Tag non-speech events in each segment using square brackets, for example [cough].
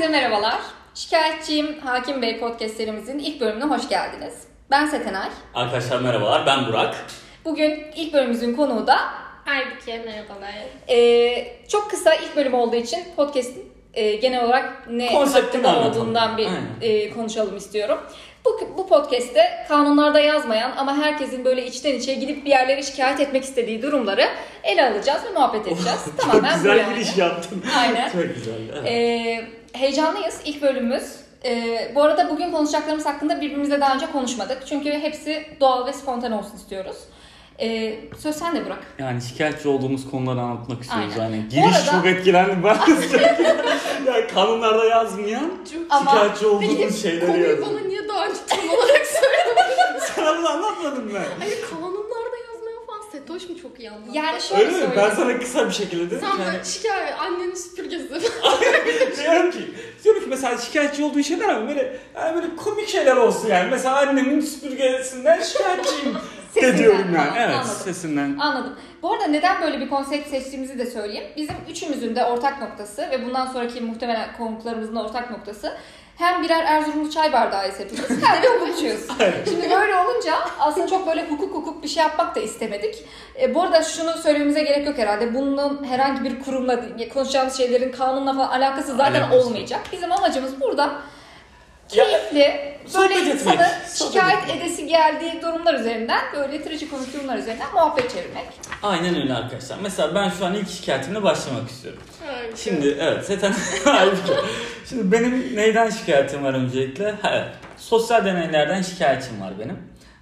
Herkese merhabalar. Şikayetçiyim Hakim Bey podcast serimizin ilk bölümüne hoş geldiniz. Ben Setenay. Arkadaşlar merhabalar, ben Burak. Bugün ilk bölümümüzün konuğu da Aybüke merhabalar. e, çok kısa ilk bölüm olduğu için podcast'in e, genel olarak ne Konseptini hakkında anlatalım. olduğundan bir Aynen. e, konuşalım istiyorum. Bu, bu podcast'te kanunlarda yazmayan ama herkesin böyle içten içe gidip bir yerlere şikayet etmek istediği durumları ele alacağız ve muhabbet edeceğiz. Tamamen Çok bu güzel yani. giriş yaptın. Aynen. Çok güzel. Evet. Ee, heyecanlıyız ilk bölümümüz. Ee, bu arada bugün konuşacaklarımız hakkında birbirimizle daha önce konuşmadık. Çünkü hepsi doğal ve spontane olsun istiyoruz. Ee, söz sende Burak. Yani şikayetçi olduğumuz konuları anlatmak istiyoruz. Aynen. Yani Bu giriş arada- çok etkilendim ben. [laughs] yani kanunlarda yazmayan Ama şikayetçi olduğumuz şeyleri konuyu yazın. bana niye daha önce tam olarak söylemedin? Sana [laughs] bunu anlatmadım ben. Hayır falan Setoş mu çok iyi anlattı? Yani şöyle Öyle mi? söyleyeyim. Ben sana kısa bir şekilde dedim. Sen ki böyle hani- şikayet annenin süpürgesi. [laughs] diyorum ki, diyorum ki mesela şikayetçi olduğun şeyler ama böyle, yani böyle komik şeyler olsun yani. Mesela annemin süpürgesinden şikayetçiyim [laughs] de Sesinden diyorum yani. falan, Evet anladım. sesinden. Anladım. Bu arada neden böyle bir konsept seçtiğimizi de söyleyeyim. Bizim üçümüzün de ortak noktası ve bundan sonraki muhtemelen konuklarımızın da ortak noktası hem birer Erzurumlu çay bardağıyız hepimiz [laughs] hem de hukukçuyuz. Şimdi böyle olunca aslında çok böyle hukuk hukuk bir şey yapmak da istemedik. E, bu arada şunu söylememize gerek yok herhalde. Bunun herhangi bir kurumla, konuşacağımız şeylerin kanunla falan alakası zaten Alakası. olmayacak. Bizim amacımız burada Keyifli, sohbet böyle etmek, insanı sohbet şikayet etmek. edesi geldiği durumlar üzerinden, böyle trajikomik durumlar üzerinden muhabbet çevirmek. Aynen öyle arkadaşlar. Mesela ben şu an ilk şikayetimle başlamak istiyorum. Evet. Şimdi evet zaten [laughs] Halbuki. Şimdi benim neyden şikayetim var öncelikle? Ha. Sosyal deneylerden şikayetim var benim.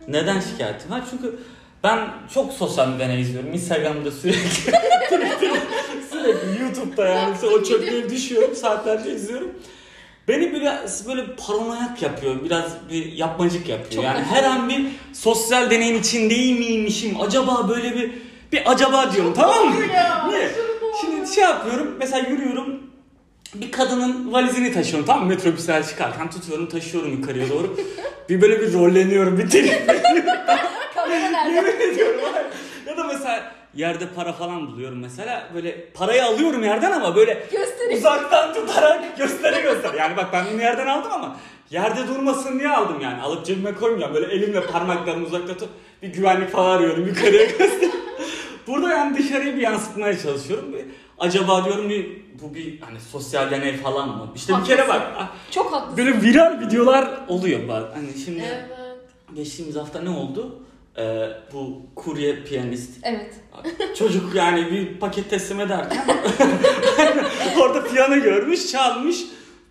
Neden şikayetim var? Çünkü ben çok sosyal deney izliyorum. Instagram'da sürekli, [laughs] sürekli YouTube'da yani o çöplüğe düşüyorum. Saatlerce izliyorum. Beni biraz böyle paranoyak yapıyor. Biraz bir yapmacık yapıyor. Çok yani her an bir sosyal deneyin içinde miymişim? Acaba böyle bir bir acaba diyorum tamam mı? Ne? Şimdi şey yapıyorum. Mesela yürüyorum. Bir kadının valizini taşıyorum tamam mı? Metrobüsler çıkarken tutuyorum taşıyorum yukarıya doğru. bir böyle bir rolleniyorum bir [laughs] trip Kamera nerede? yemin ediyorum. ya da mesela yerde para falan buluyorum mesela. Böyle parayı alıyorum yerden ama böyle Göstereyim. uzaktan tutarak göstere göster. Yani bak ben bunu yerden aldım ama yerde durmasın diye aldım yani. Alıp cebime koymayacağım. Böyle elimle parmaklarımı uzakta tut. Bir güvenlik falan arıyorum yukarıya göster. [laughs] Burada yani dışarıyı bir yansıtmaya çalışıyorum. Bir, acaba diyorum bir bu bir hani sosyal deney falan mı? İşte bir kere bak Çok haklısın. böyle viral videolar oluyor bak. Hani şimdi Evet. geçtiğimiz hafta ne oldu? Ee, bu kurye piyanist Evet. çocuk [laughs] yani bir paket teslim ederken [laughs] [laughs] orada piyano görmüş, çalmış,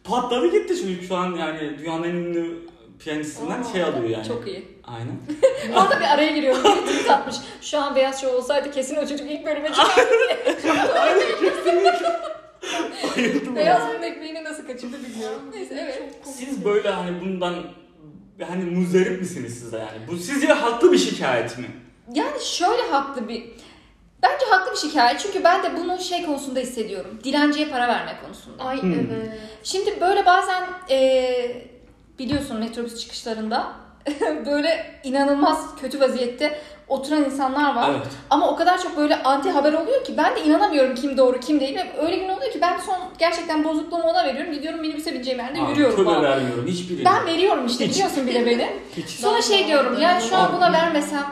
patladı gitti çocuk şu an yani dünyanın en ünlü piyanistinden şey alıyor yani. Çok iyi. Aynen. Bu arada bir araya giriyorum. Bir tweet atmış. Şu an Beyaz Show olsaydı kesin o çocuk ilk bölüme çıkardı diye. Aynen kesinlikle. Bayıldım Beyaz ya. bunun ekmeğini nasıl kaçırdı bilmiyorum. Neyse evet. Siz böyle hani bundan hani muzdarip misiniz siz de yani? Bu sizce haklı bir şikayet mi? Yani şöyle haklı bir... Bence haklı bir şikayet. Çünkü ben de bunu şey konusunda hissediyorum. Dilenciye para verme konusunda. Ay Hmm. evet. Şimdi böyle bazen eee, biliyorsun metrobüs çıkışlarında [laughs] böyle inanılmaz kötü vaziyette oturan insanlar var. Evet. Ama o kadar çok böyle anti haber oluyor ki ben de inanamıyorum kim doğru kim değil. Ve öyle gün oluyor ki ben son gerçekten bozukluğumu ona veriyorum. Gidiyorum minibüse bineceğim yerde Aa, yürüyorum falan. vermiyorum hiçbirini. Ben veriyorum işte Hiç. biliyorsun bile beni. Hiç. Sonra şey diyorum yani şu an buna vermesem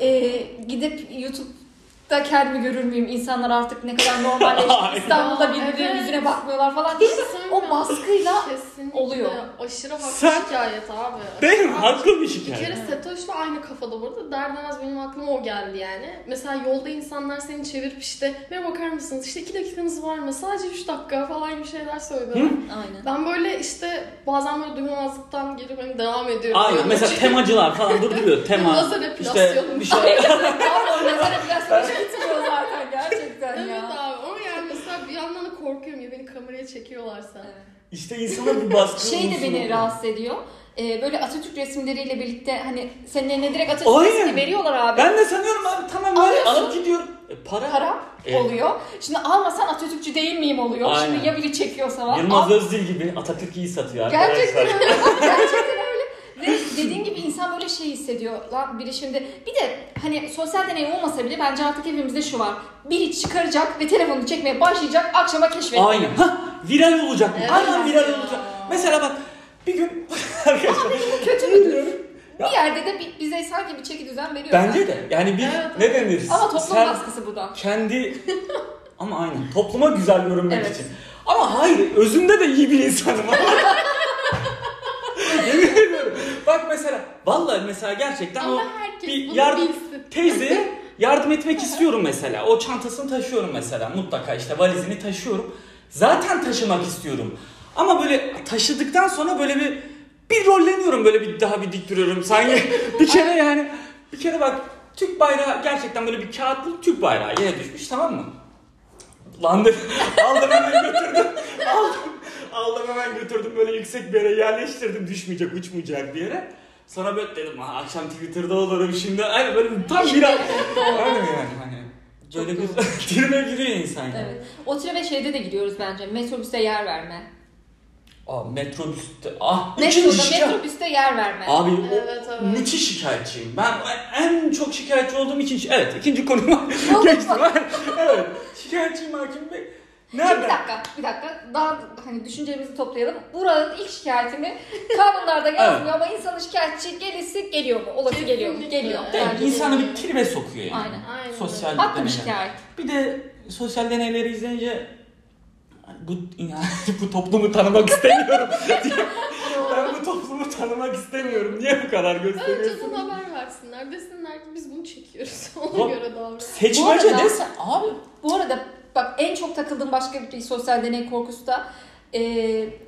eee, gidip YouTube'da kendimi görür müyüm? İnsanlar artık ne kadar normalleşti. [laughs] İstanbul'da birbirlerinin Evet. yüzüne bakmıyorlar falan diye. O baskıyla Kesinlikle. oluyor. Aşırı haklı Sen- şikayet abi. Değil mi? Haklı bir Bir şikayet. kere Setoş'la aynı kafada burada. Derdemez benim aklıma o geldi yani. Mesela yolda insanlar seni çevirip işte merhaba bakar mısınız? İşte iki dakikanız var mı? Sadece üç dakika falan gibi şeyler söylüyorlar. Aynen. Ben böyle işte bazen böyle duymamazlıktan gelip hani devam ediyorum. Aynen Yolda mesela temacılar falan durduruyor. Tema. Lazer işte epilasyonu. bir şey. [laughs] Nazar epilasyonu hiç gitmiyor zaten gerçekten Evet ya. abi ama yani mesela bir yandan da korkuyorum ya beni kameraya çekiyorlarsa. Evet. İşte insana bir baskı Şey de unsuru beni rahatsız ediyor. Ee, böyle Atatürk resimleriyle birlikte hani senin eline direkt Atatürk Aynen. resmini veriyorlar abi. Ben de sanıyorum abi tamam böyle Alıyorsun. alıp gidiyorum. E, para. Para E, oluyor. Şimdi almasan Atatürkçü değil miyim oluyor. Aynen. Şimdi ya biri çekiyorsa Yılmaz var. Özdil gibi Atatürk'ü iyi satıyor Gerçekten arkadaşlar. öyle. Gerçekten öyle. Ve dediğin gibi böyle şey hissediyor. Lan biri şimdi bir de hani sosyal deney olmasa bile bence artık hepimizde şu var. Biri çıkaracak ve telefonu çekmeye başlayacak akşama keşfedecek. Aynen. Ha, viral olacak. Evet. Aynen viral olacak. Mesela bak bir gün [laughs] arkadaşlar Bu kötü müdür? Bir yerde de bir- bize sanki bir çeki düzen veriyor. bence de yani bir Evet, ne denir? Ama toplum Sen baskısı bu da. kendi ama aynen topluma güzel [laughs] görünmek Evet. için. Ama hayır özünde de iyi bir insanım. [laughs] Yemin ediyorum. Bak mesela vallahi mesela gerçekten o Ama herkes bir yardım bilsin. teyze [laughs] yardım etmek istiyorum mesela. O çantasını taşıyorum mesela mutlaka işte valizini taşıyorum. Zaten taşımak istiyorum. Ama böyle taşıdıktan sonra böyle bir bir rolleniyorum böyle bir daha bir dik duruyorum. Sanki [laughs] bir kere yani bir kere bak Türk bayrağı gerçekten böyle bir kağıt bulup Türk bayrağı yere düşmüş tamam mı? Lan dedim, [laughs] aldım hemen götürdüm. Aldım, aldım hemen götürdüm böyle yüksek bir yere yerleştirdim düşmeyecek uçmayacak bir yere. Sonra böyle dedim ha, akşam Twitter'da olurum şimdi. Hani böyle tam bir ay. Öyle yani hani. Böyle bir tribe giriyor insan yani. Evet. O tribe şeyde de gidiyoruz bence. Metrobüste yer verme. Aa metrobüste. Ah Metroda şikayet. metrobüste yer verme. Abi o Evet, evet. müthiş şikayetçiyim. Ben en çok şikayetçi olduğum ikinci, evet ikinci konuma geçtim. evet şikayetçiyim hakim bey. Şimdi Nereden? bir dakika, bir dakika. Daha hani düşüncelerimizi toplayalım. Buranın ilk şikayetimi kanunlarda yazmıyor ama insanın şikayetçi gelisi geliyor mu? Olası geliyor mu? Geliyor. Evet, Bence İnsanı bir tribe sokuyor yani. Aynen. Aynen. Sosyal deneyler. şikayet. Bir de sosyal deneyleri izleyince bu yani [laughs] bu toplumu tanımak istemiyorum. [laughs] ben bu toplumu tanımak istemiyorum. Niye bu kadar Önce gösteriyorsun? sana haber versinler. Desinler ki biz bunu çekiyoruz. [laughs] Ona göre davran. Seçmece arada- desen abi. Bu arada bak en çok takıldığım başka bir sosyal deney korkusu da e,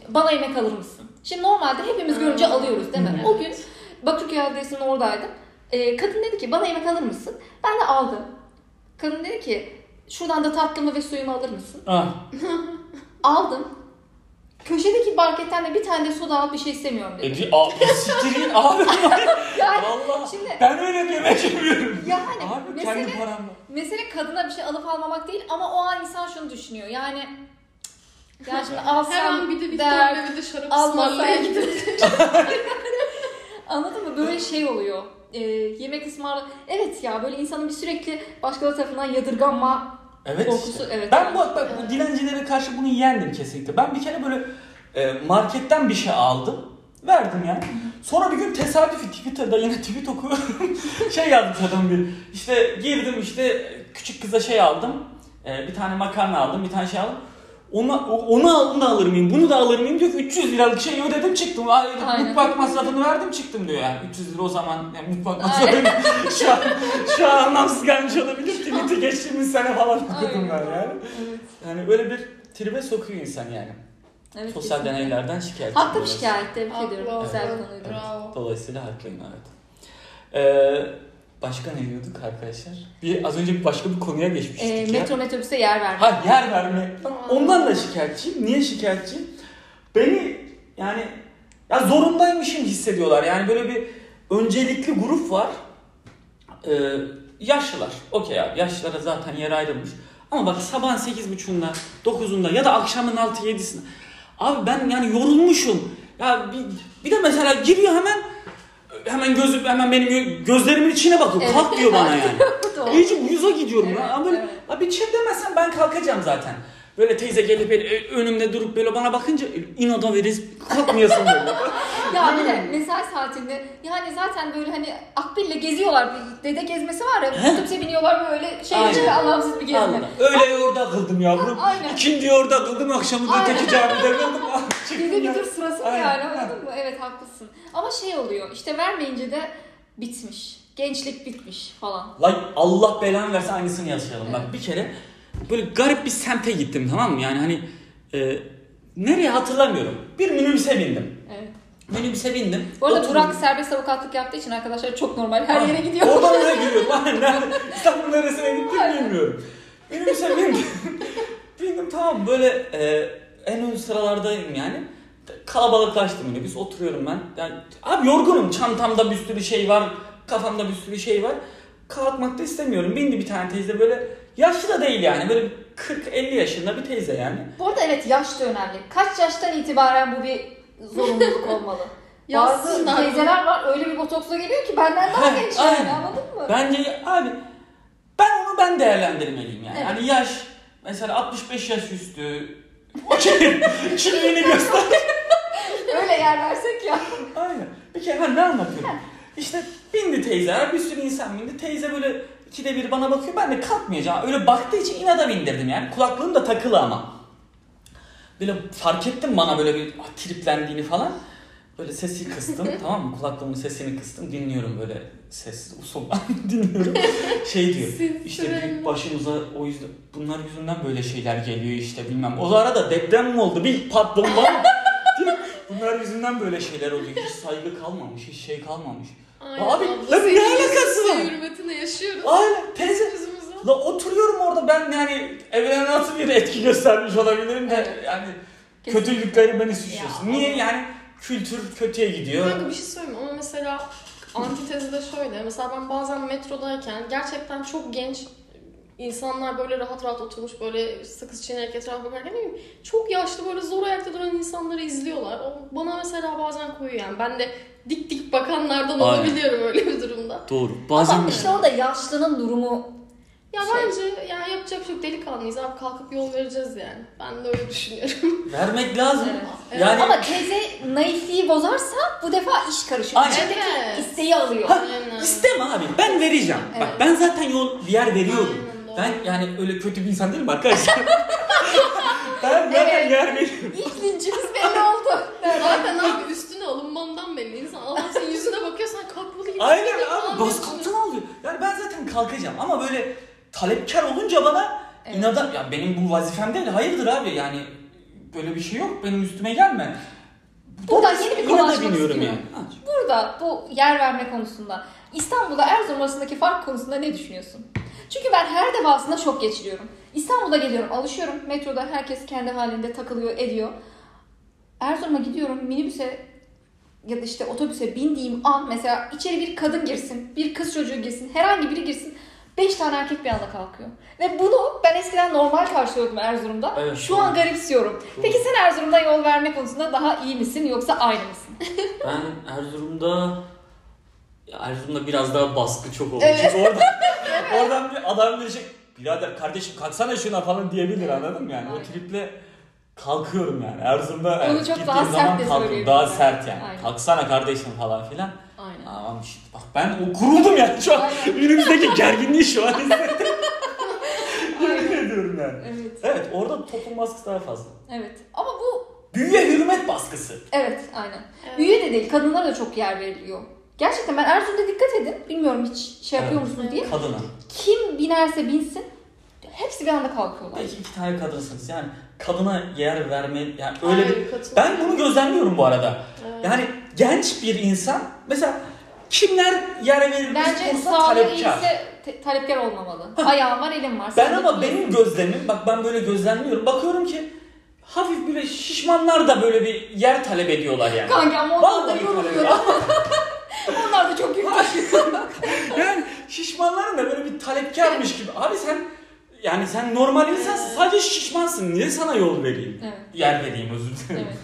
bana yemek alır mısın? Şimdi normalde hepimiz görünce Hmm. alıyoruz değil mi? Evet. O gün Bakırköy Adliyesi'nin oradaydım. E, kadın dedi ki bana yemek alır mısın? Ben de aldım. Kadın dedi ki şuradan da tatlımı ve suyumu alır mısın? Ah. [laughs] Aldım. Köşedeki marketten de bir tane de soda al bir şey istemiyorum E, dedi. di- a- siktirin abi. [laughs] Yani Valla. şimdi Ben öyle yemek yemiyorum. yani Abi mesele, kendi paramla. mesele kadına bir şey alıp almamak değil ama o an insan şunu düşünüyor. Yani ya [laughs] şimdi alsam Hemen bir de bir der, torba bir de şarap almasam- ısmarlaya gidip. [laughs] Anladın mı? Böyle şey oluyor. Ee, yemek ısmarla... Evet ya böyle insanın bir sürekli başkaları tarafından yadırganma Evet korkusu. Evet. Ben bu, bak, bu dilencilere karşı bunu yendim kesinlikle. Ben bir kere böyle e, marketten bir şey aldım. Verdim yani. Sonra bir gün tesadüfi Twitter'da yine tweet okuyorum. [laughs] şey yazmış adam bir. İşte girdim işte küçük kıza şey aldım. E, bir tane makarna aldım, bir tane şey aldım. Onu, onu aldım da alır mıyım, bunu da alır mıyım diyor ki 300 liralık şey ödedim çıktım. Ay, Aynen. Mutfak masrafını verdim çıktım diyor yani. 300 lira o zaman yani mutfak Aynen. masrafı [laughs] şu an, şu an anlamsız gelmiş olabilir. Tweet'i geçtiğimiz sene falan okudum ben yani. Evet. Yani böyle bir tribe sokuyor insan yani. evet Sosyal kesinlikle. deneylerden şikayet. Haklı bir şikayet. Tebrik ediyorum. Güzel bir konuydu. Bravo. Dolayısıyla haklıyım evet. Ee, başka ne diyorduk arkadaşlar? Bir az önce bir başka bir konuya geçmiştik ya. metro metrobüse yer verme. Ha yer verme. Ondan da şikayetçiyim. Niye şikayetçiyim? Beni yani ya zorundaymışım hissediyorlar. Yani böyle bir öncelikli grup var. Ee, yaşlılar. Okey abi yaşlılara zaten yer ayrılmış. Ama bak sabahın 8.30'unda 9'unda ya da akşamın 6-7'sinde. Abi ben yani yorulmuşum. Ya bir, bir de mesela giriyor hemen hemen gözü hemen benim gö- gözlerimin içine bakıyor. Evet. Kalk diyor bana yani. [laughs] İyice uyuza gidiyorum Evet, ya. Ama böyle evet. abi çil demezsen ben kalkacağım zaten. Böyle teyze gelip böyle önümde durup böyle bana bakınca inada veririz kalkmayasın böyle. Ya bir de mesai saatinde yani zaten böyle hani akbille geziyorlar. Bir dede gezmesi var ya. Otobüse biniyorlar böyle şey Aynen. anlamsız bir gezme. Anladım. Öyle orada kıldım yavrum. Aynen. İkindi orada kıldım akşamı da öteki camide kıldım. [laughs] Ah, Bir çıktım de bir dur sırası mı yani anladın mı? Evet haklısın. Ama şey oluyor işte vermeyince de bitmiş. Gençlik bitmiş falan. Lan Allah belanı versin aynısını yaşayalım. Bak bir kere böyle garip bir semte gittim tamam mı? Yani hani e, nereye hatırlamıyorum. Bir minibüse bindim. Evet. Minibüse bindim. Bu arada Oturdum. Burak serbest avukatlık yaptığı için arkadaşlar çok normal. Her Ah, yere gidiyor. Oradan oraya [laughs] gidiyorum. Aynen. Nerede? İstanbul'un neresine gittim bilmiyorum. Minibüse bindim. [laughs] bindim tamam böyle e, en ön sıralardayım yani. Kalabalıklaştı minibüs. Oturuyorum ben. Yani, abi yorgunum. Çantamda bir sürü şey var. Kafamda bir sürü şey var. Kalkmak da istemiyorum. Bindi bir tane teyze böyle yaşlı da değil yani. Böyle 40-50 yaşında bir teyze yani. Bu arada evet yaş da önemli. Kaç yaştan itibaren bu bir zorunluluk olmalı? [laughs] Bazı teyzeler var öyle bir botoksla geliyor ki benden daha genç yani anladın mı? Bence abi ben onu ben değerlendirmeliyim yani. Evet. Yani yaş mesela 65 yaş üstü okey kimliğini [laughs] göster. Öyle yer versek ya. Aynen. Bir kere ben ne anlatıyorum? İşte bindi teyzeler bir sürü insan bindi. Teyze böyle ikide bir bana bakıyor. Ben de kalkmayacağım. Öyle baktığı için inada bindirdim yani. Kulaklığım da takılı ama. Böyle fark ettim bana böyle bir triplendiğini falan. Böyle sesi kıstım [laughs] tamam mı? Kulaklığımın sesini kıstım. Dinliyorum böyle sessiz usuldan [laughs] dinliyorum. Şey diyor. İşte büyük başımıza o yüzden bunlar yüzünden böyle şeyler geliyor işte bilmem. O arada deprem mi oldu? Bir pat bomba mı? Bunlar yüzünden böyle şeyler oluyor. Hiç saygı kalmamış, hiç şey kalmamış. Aynen Abi, lan ne alakası var? hürmetine yaşıyoruz. Aynen teyze. La oturuyorum orada ben yani evrene nasıl bir etki göstermiş olabilirim de Evet. yani Kesinlikle. kötülükleri beni suçluyorsun. Ya, Niye ama- yani kültür kötüye gidiyor. Kanka bir şey söyleyeyim ama mesela antitezi de şöyle. Mesela ben bazen metrodayken gerçekten çok genç insanlar böyle rahat rahat oturmuş böyle sakız çiğnerek etrafa bakarken ne bileyim çok yaşlı böyle zor ayakta duran insanları izliyorlar. O bana mesela bazen koyuyor yani. Ben de dik dik bakanlardan Aynen. olabiliyorum öyle bir durumda. Doğru. Ama işte orada yaşlının durumu Ya Şey- bence yani yapacak bir şey yok. Delikanlıyız abi kalkıp yol vereceğiz yani. Ben de öyle düşünüyorum. [laughs] vermek lazım. Evet. Yani Ama teyze naifliği bozarsa bu defa iş karışıyor. Aynen. Evet. isteği alıyor. Ha, Aynen. isteme abi ben vereceğim. Bak Evet. ben zaten yol bir yer veriyorum. Aynen, doğru. Ben yani öyle kötü bir insan değilim arkadaşlar. [laughs] ben zaten Evet. yer veriyorum. İlk lincimiz belli oldu. Zaten abi üstüne alınmandan belli. İnsan adam senin yüzüne bakıyor sen kalkmalı gibi. Aynen abi diyorsun. baskıntını alıyor. Yani ben zaten kalkacağım ama böyle talepkar olunca bana Evet. inada ya benim bu vazifem değil hayırdır abi yani böyle bir şey yok benim üstüme gelme. Buradan yeni bir konu açmak istiyorum. yani. Burada bu yer verme konusunda İstanbul'da Erzurum arasındaki fark konusunda ne düşünüyorsun? Çünkü ben her defasında şok geçiriyorum. İstanbul'da geliyorum, alışıyorum. Metroda herkes kendi halinde takılıyor, ediyor. Erzurum'a gidiyorum, minibüse ya da işte otobüse bindiğim an mesela içeri bir kadın girsin, bir kız çocuğu girsin, herhangi biri girsin. Beş tane erkek bir anda kalkıyor. Ve bunu ben eskiden normal karşılıyordum Erzurum'da. Evet, Şu doğru. an garipsiyorum. Peki sen Erzurum'da yol verme konusunda daha iyi misin yoksa aynı mısın? [laughs] Ben Erzurum'da ya Erzurum'da biraz daha baskı çok oldu. Evet. Çünkü oradan, [laughs] oradan bir adam diyecek birader kardeşim kalksana şuna falan diyebilir anladın mı yani? Aynen. O triple kalkıyorum yani. Erzurum'da Onu evet, çok daha sert zaman kalkıyorum. Daha ben. sert yani. Aynen. Kalksana kardeşim falan filan. Aman işte bak ben o kuruldum yani şu an. [laughs] Önümüzdeki gerginliği şu an [laughs] hissettim. Yemin ediyorum yani. Evet. Evet orada toplum baskısı daha fazla. Evet. Ama bu Büyüye hürmet baskısı. evet aynen. Evet. Büyüye de değil, kadınlara da çok yer veriliyor. Gerçekten ben Erzurum'da dikkat edin. Bilmiyorum hiç şey yapıyor Evet. musunuz diye. Kadına. Kim binerse binsin hepsi bir anda kalkıyorlar. Belki iki tane kadınsınız yani kadına yer verme yani öyle bir Hayır, katılıyorum. ben bunu gözlemliyorum bu arada. Evet. Yani genç bir insan mesela kimler yer verilmiş Bence sağlığı talepkar. iyiyse te- talepkar olmamalı. Ayağım var, elim var. Ben ama benim gözlemim bak ben böyle gözlemliyorum. Bakıyorum ki hafif böyle şişmanlar da böyle bir yer talep ediyorlar yani. Kanka ama onlar da Vallahi talep yoruluyor. ediyorlar. [laughs] onlar da çok [laughs] yük taşıyor. yani şişmanların da böyle bir talepkarmış gibi. Abi sen yani sen normal insansın sadece şişmansın. Niye sana yol vereyim? evet. Yer vereyim özür dilerim. Evet.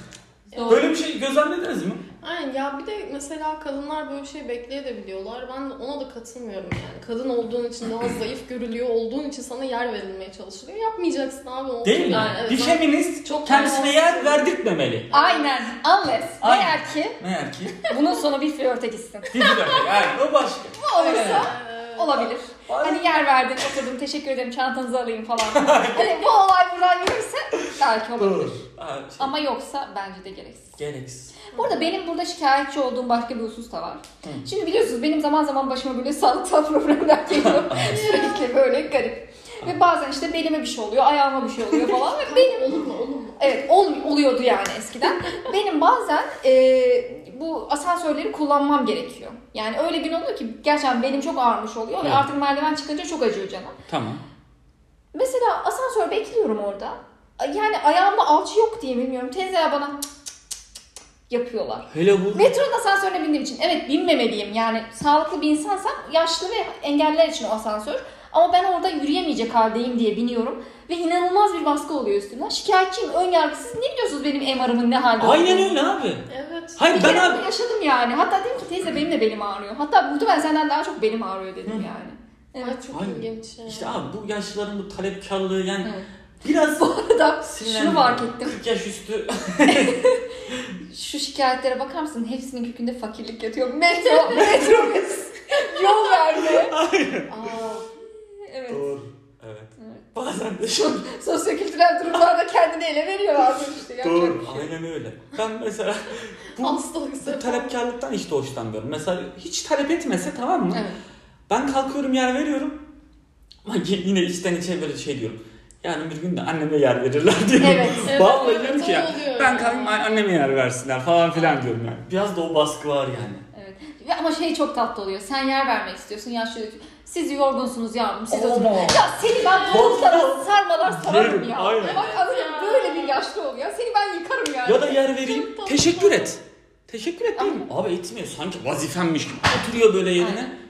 Doğru. Böyle bir şey gözlemlediniz mi? Aynen ya bir de mesela kadınlar böyle bir şey bekleyebiliyorlar. Ben de ona da katılmıyorum yani. Kadın olduğun için daha [clears throat] zayıf görülüyor olduğun için sana yer verilmeye çalışılıyor. Yapmayacaksın abi. o Değil mi? Yani, evet, bir ben- feminist Çok kendisine yer verdirtmemeli. Aynen. Unless. Aynen. Eğer ki [laughs] Meğer ki bunun sonu bir flörte gitsin. bir dakika yani o başka. Bu olursa Evet. olabilir. Aynen. Hani yer verdin, oturdum, teşekkür ederim, çantanızı alayım falan. [laughs] hani bu olay buradan yürürse belki olabilir. Ha, şey, Ama yoksa bence de gereksiz. gereksiz. Bu arada benim burada şikayetçi olduğum başka bir husus da var. Hı. Şimdi biliyorsunuz benim zaman zaman başıma böyle [laughs] sağlıksal problemler geliyor. [laughs] Sürekli böyle garip. Ve bazen işte belime bir şey oluyor, ayağıma bir şey oluyor falan. Ve benim Olur mu olur mu? Evet ol, oluyordu yani eskiden. Benim bazen e, bu asansörleri kullanmam gerekiyor. Yani öyle gün oluyor ki gerçekten benim çok ağrmış oluyor ve Evet. artık merdiven çıkınca çok acıyor canım. Tamam. Mesela asansör bekliyorum orada. Yani ayağımda alçı yok diye bilmiyorum. Bana cık cık cık cık yapıyorlar. Hele bu Metronun asansörüne bindiğim için evet binmemeliyim. Yani sağlıklı bir insansam yaşlı ve engelliler için o asansör. Ama ben orada yürüyemeyecek haldeyim diye biniyorum. Ve inanılmaz bir baskı oluyor üstümden. Şikayetçiyim, ön yargısız. Ne biliyorsunuz benim MR'ımın ne halde Aynen olduğunu? öyle abi. Evet. Hayır Bir ben kere abi yaşadım yani. Hatta dedim ki teyze benim de belim ağrıyor. Hatta muhtemelen senden daha çok belim ağrıyor dedim yani. Evet. Ay çok Aynen. ilginç işte abi bu yaşlıların bu talepkarlığı yani Evet. biraz Bu arada şunu fark ettim. 40 yaş üstü [laughs] Şu şikayetlere bakar mısın? Hepsinin kökünde fakirlik yatıyor. Metro, metrobüs, [laughs] yol verme. Aa, Evet. Doğru. Evet. Evet. Bazen de [laughs] şu Sosyokültürel durumlarda kendini ele veriyor bazen işte. Yapacak Doğru. şey. Aynen öyle. Ben mesela [laughs] bu, bu talepkarlıktan hiç de hoşlanmıyorum. Mesela hiç talep etmese tamam mı? Evet. Ben kalkıyorum yer veriyorum. Ama yine içten içe böyle şey diyorum. Yani bir gün de anneme yer verirler [laughs] diyorum. Evet. Evet, Vallahi evet, diyorum ki ya, ben ya. kalkayım anneme yer versinler falan filan diyorum yani. Biraz da o baskı var yani. Evet. Ve ama şey çok tatlı oluyor. Sen yer vermek istiyorsun. Yaşlı siz yorgunsunuz yavrum. Siz oturun. Ya seni ben koltuklara sarmalar sararım Yerim, ya. aynen. Bak mı? Böyle bir yaşlı oluyor. Seni ben yıkarım yani. Ya da yer vereyim. Tatlı. Teşekkür et. Teşekkür et değil mi? Abi etmiyor. Sanki vazifemmiş gibi. Oturuyor böyle yerine.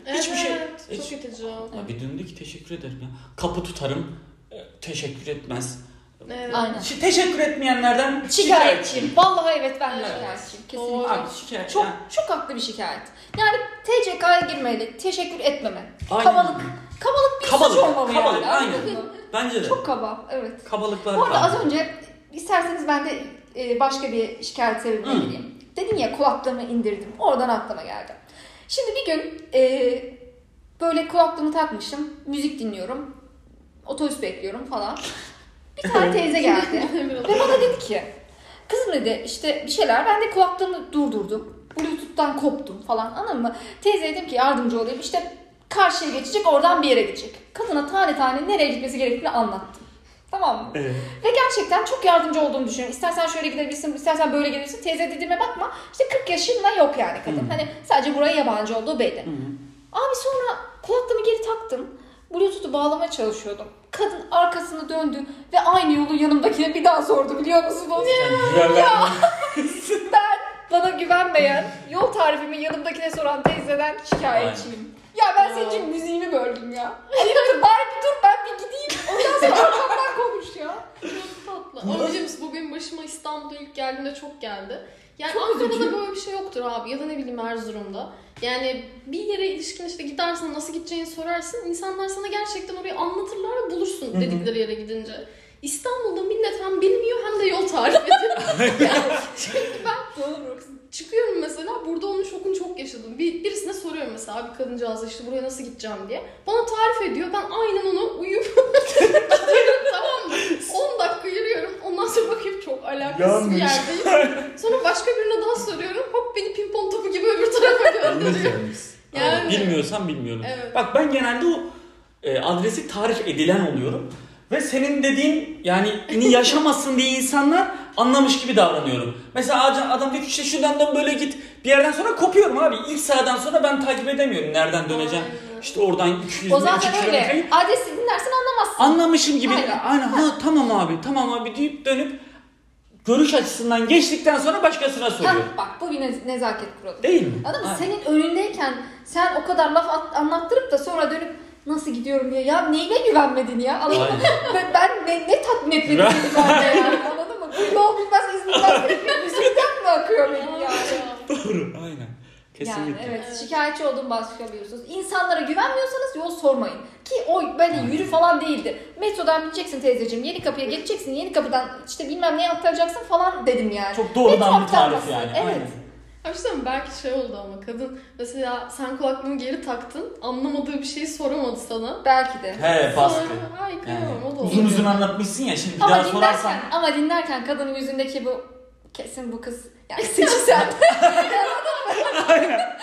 Aynen. Hiçbir şey. Evet, Hiç... çok itici. Ya bir döndü ki teşekkür ederim ya. Kapı tutarım. e, Teşekkür etmez. Evet. Aynen. Şi- Teşekkür etmeyenlerden Şikayetçiyim. Vallahi evet ben de Evet. şikayetçiyim. Doğru. Kesinlikle. Abi şikayet. Çok yani. çok haklı bir şikayet. Yani TCK'ya girmeli. Teşekkür etmeme. Aynen. Kabalık. Kabalık bir Kabalık, suç olmalı kabalık, yani. aynen. [laughs] Bence de. Çok kaba. Evet. Kabalıklar Bu arada var. az önce isterseniz ben de e, başka bir şikayet sebebine Hı. gireyim. Dedin ya kulaklığımı indirdim. Oradan aklıma geldi. Şimdi bir gün e, böyle kulaklığımı takmışım. Müzik dinliyorum. Otobüs bekliyorum falan. Bir tane teyze geldi. [laughs] Ve bana dedi ki kızım dedi işte bir şeyler ben de kulaklığımı durdurdum. Bluetooth'tan koptum falan anladın mı? Teyze dedim ki yardımcı olayım işte karşıya geçecek oradan bir yere gidecek. Kadına tane tane nereye gitmesi gerektiğini anlattım. Tamam mı? Evet. Ve gerçekten çok yardımcı olduğunu düşünüyorum. İstersen şöyle gidebilirsin, istersen böyle gidebilirsin. Teyze dediğime bakma. İşte 40 yaşında yok yani kadın. Hı. Hani sadece buraya yabancı olduğu belli. Hı hı. Abi sonra kulaklığımı geri taktım. Bluetooth'u bağlamaya çalışıyordum. Kadın arkasını döndü ve aynı yolu yanımdakine bir daha sordu biliyor musunuz? Sen güvenler [laughs] Ben bana güvenmeyen, yol tarifimi yanımdakine soran teyzeden şikayetçiyim. Ya ben senin için müziğimi böldüm ya. Hayırdır bari bir dur ben bir gideyim. Ondan sonra arkamdan konuş ya. Çok tatlı. Burada- Ama biliyor musun bu benim başıma İstanbul'da ilk geldiğimde çok geldi. Yani Çok Ankara'da üzücü. böyle bir şey yoktur abi ya da ne bileyim Erzurum'da. Yani bir yere ilişkin işte gidersen nasıl gideceğini sorarsın. İnsanlar sana gerçekten orayı anlatırlar ve bulursun dedikleri yere gidince. İstanbul'da millet hem bilmiyor hem de yol tarif ediyor. [laughs] yani [laughs] çünkü ben Doğru. Çıkıyorum mesela burada onun şokunu çok yaşadım. Bir, birisine soruyorum mesela bir kadıncağıza işte buraya nasıl gideceğim diye. Bana tarif ediyor. Ben aynen onu uyup gidiyorum [laughs] tamam mı? 10 dakika yürüyorum. Ondan sonra bakayım çok alakasız bir Yanlış. yerdeyim. Sonra başka birine daha soruyorum. Hop beni pimpon topu gibi öbür tarafa gönderiyor. Yani... Bilmiyorsam bilmiyorum. Evet. Bak ben genelde o e, adresi tarif edilen oluyorum. Ve senin dediğin yani yaşamasın diye insanlar anlamış gibi davranıyorum. Mesela adam, adam diyor ki işte şuradan böyle git. Bir yerden sonra kopuyorum abi. İlk sağdan sonra ben takip edemiyorum. Nereden döneceğim? İşte oradan 200 O metre, 2 zaten öyle. Adresi dinlersen anlamazsın. Anlamışım gibi. Aynen. Aynen. Ha [laughs] tamam abi tamam abi deyip dönüp görüş açısından geçtikten sonra başkasına soruyor. Heh, bak bu bir nez- nezaket kuralı. Değil mi? Mı? Aynen. Senin önündeyken sen o kadar laf at- anlattırıp da sonra dönüp nasıl gidiyorum diye ya neyine güvenmedin ya anladın mı? Ben, ben ne, ne tatmin etmedi Ben- seni bende yol bilmez İzmir'den müzikten mi akıyor benim yani? Doğru. Aynen. Kesinlikle. Yani evet, şikayetçi olduğumu başlayabiliyorsunuz. İnsanlara güvenmiyorsanız yol sormayın. Ki o böyle yürü falan değildi. Metrodan bineceksin teyzeciğim, yeni kapıya geçeceksin, yeni kapıdan işte bilmem neye aktaracaksın falan dedim yani. Çok doğrudan Metro bir tarif aktarması, yani. Evet. Aynen. Abi işte belki şey oldu ama kadın mesela sen kulaklığını geri taktın anlamadığı bir şeyi soramadı sana. Belki de. He baskı. Sonra, Ay kıyamam Yani, o da oldu. uzun uzun anlatmışsın ya şimdi bir Ama daha sorarsan. dinlerken, ama dinlerken kadının yüzündeki bu kesin bu kız yani [laughs] sıçısen. Aynen.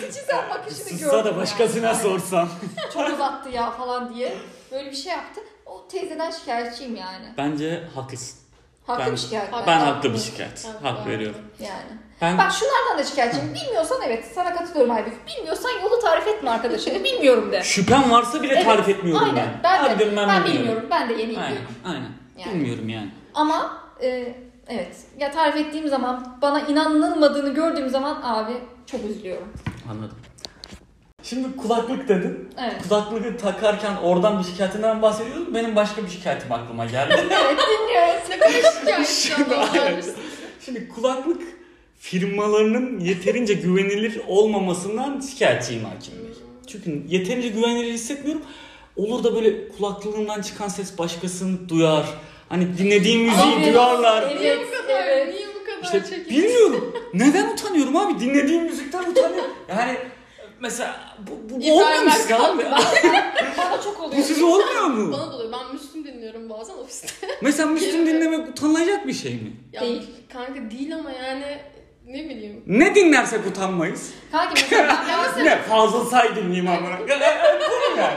sıçısen bakışını gördüm. Sussa da başkasına yani. sorsan. Çok uzattı ya falan diye. Böyle bir şey yaptı. O teyzeden şikayetçiyim yani. Bence haklısın. Haklı Ben- bir şikayet. Ben Ben haklı bir şikayet. Evet, Hak haklı. veriyorum. Yani. Ben Bak şunlardan da şikayetçiyim. Bilmiyorsan evet sana katılıyorum Aybük. Bilmiyorsan yolu tarif etme arkadaşına. [laughs] Bilmiyorum de. şüphem varsa bile Evet, tarif etmiyorum Aynen. ben. Ben, de, Harbiden ben, bilmiyorum. bilmiyorum. Ben de yeni Aynen. Aynen. Yani. Bilmiyorum yani. Ama e, evet ya tarif ettiğim zaman bana inanılmadığını gördüğüm zaman abi çok üzülüyorum. Anladım. Şimdi kulaklık dedin. Evet. Kulaklığı takarken oradan bir şikayetinden bahsediyordun. Benim başka bir şikayetim aklıma geldi. [laughs] Evet dinliyoruz. Ne kadar Şimdi-. Şimdi kulaklık firmalarının yeterince güvenilir olmamasından şikayetçiyim hakim bey. Çünkü yeterince güvenilir hissetmiyorum. Olur da böyle kulaklığından çıkan ses başkasını duyar. Hani dinlediğim müziği Evet, duyarlar. evet. Niye bu kadar? evet. Niye bu kadar İşte çekici? bilmiyorum. [laughs] Neden utanıyorum abi? Dinlediğim müzikten utanıyorum. Yani mesela bu, bu, [laughs] bu olmuyor Erkan. abi. Bana çok Bu oluyor. size olmuyor mu? Bana da oluyor. Ben Müslüm dinliyorum bazen ofiste. Mesela Müslüm dinlemek utanılacak bir şey mi? Ya, Değil. Kanka değil ama yani ne bileyim. Ne dinlersek utanmayız. Kanki mesela ben, [laughs] ne fazla say dinleyeyim amına. Bu mu yani?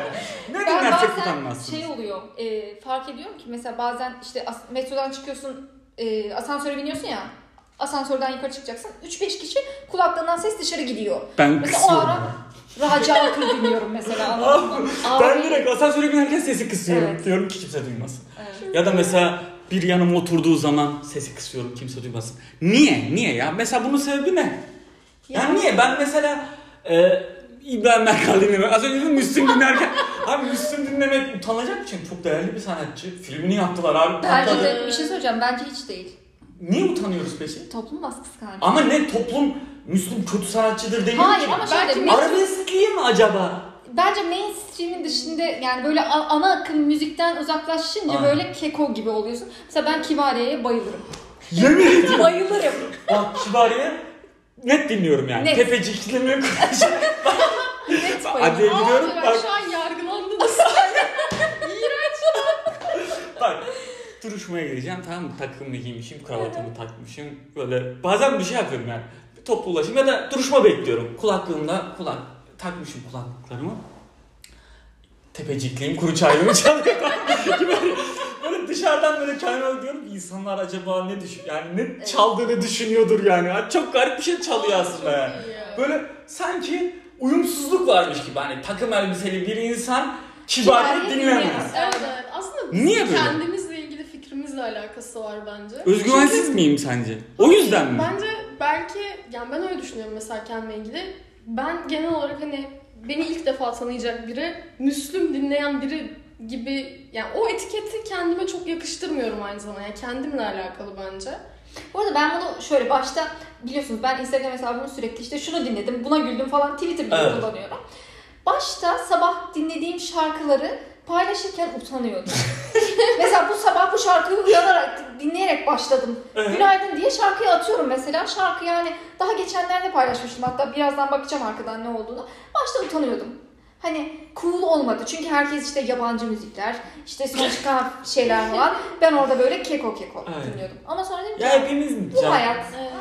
Ne ben dinlersek bazen utanmazsın. şey oluyor. e, fark ediyorum ki mesela bazen işte as- metrodan çıkıyorsun e, asansöre biniyorsun ya. Asansörden yukarı çıkacaksın. 3-5 kişi kulaklığından ses dışarı gidiyor. Ben Mesela o kısıyorum. ara Raci Akıl dinliyorum mesela mı? [laughs] ben Abi- direkt asansöre binerken sesi kısıyorum. Evet. Diyorum ki kimse duymasın. Evet. Ya da mesela bir yanıma oturduğu zaman sesi kısıyorum kimse duymasın. Niye? Niye ya? Mesela bunun sebebi ne? Yani niye? Ben mesela e, İbrahim Erkal dinlemek, az önce dedim Müslüm dinlerken [laughs] abi Müslüm dinlemek utanacak bir şey. Çok değerli bir sanatçı. Filmini yaptılar abi. Bence patladı. de bir şey söyleyeceğim. Bence hiç değil. Niye utanıyoruz peki? Toplum baskısı kanka. Ama ne toplum Müslüm kötü sanatçıdır demiyor Hayır ki. ama Belki şöyle Arabeskliği mi acaba? Bence mainstream'in dışında yani böyle ana akım müzikten uzaklaşınca Aynen. böyle keko gibi oluyorsun. Mesela ben Kibariye'ye bayılırım. Yemin [laughs] ediyorum. bayılırım. Bak Kibariye net dinliyorum yani. Net. Tepecikli mi? [laughs] Net bayılırım. gidiyorum. Aa, ben Bak, şu an yargılandınız. [laughs] bak. Duruşmaya gireceğim tamam mı? Takımı giymişim, kravatımı takmışım. Böyle bazen bir şey yapıyorum yani. Toplu ulaşım ya da duruşma bekliyorum. Kulaklığımda kulak takmışım kulaklıklarımı. Tepecikliyim, kuru çayımı çalıyor. [laughs] böyle, böyle dışarıdan böyle kendime diyorum ki insanlar acaba ne düşün yani ne çaldığını düşünüyordur yani. Çok garip bir şey çalıyor aslında yani. Böyle sanki uyumsuzluk varmış gibi. Hani takım elbiseli bir insan kibarlık dinlemez. Evet, evet. Aslında Niye böyle? kendimizle ilgili fikrimizle alakası var bence. Özgüvensiz miyim sence? O yüzden mi? Bence belki yani ben öyle düşünüyorum mesela kendimle ilgili. Ben genel olarak hani beni ilk defa tanıyacak biri, Müslüm dinleyen biri gibi yani o etiketi kendime çok yakıştırmıyorum aynı zamanda. Yani kendimle alakalı bence. Bu arada ben bunu şöyle başta biliyorsunuz ben Instagram hesabımı sürekli işte şunu dinledim, buna güldüm falan Twitter bile Evet. kullanıyorum. Başta sabah dinlediğim şarkıları paylaşırken utanıyordum. [laughs] mesela bu sabah bu şarkıyı uyanarak, dinleyerek başladım. Evet. Günaydın diye şarkıyı atıyorum mesela. Şarkı yani daha geçenlerde paylaşmıştım. Hatta birazdan bakacağım arkadan ne olduğunu. Başta utanıyordum. Hani cool olmadı. Çünkü herkes işte yabancı müzikler, işte son çıkan şeyler falan. Ben orada böyle keko keko Evet. dinliyordum. Ama sonra dedim ki Ya hepimiz bu can- hayat Evet.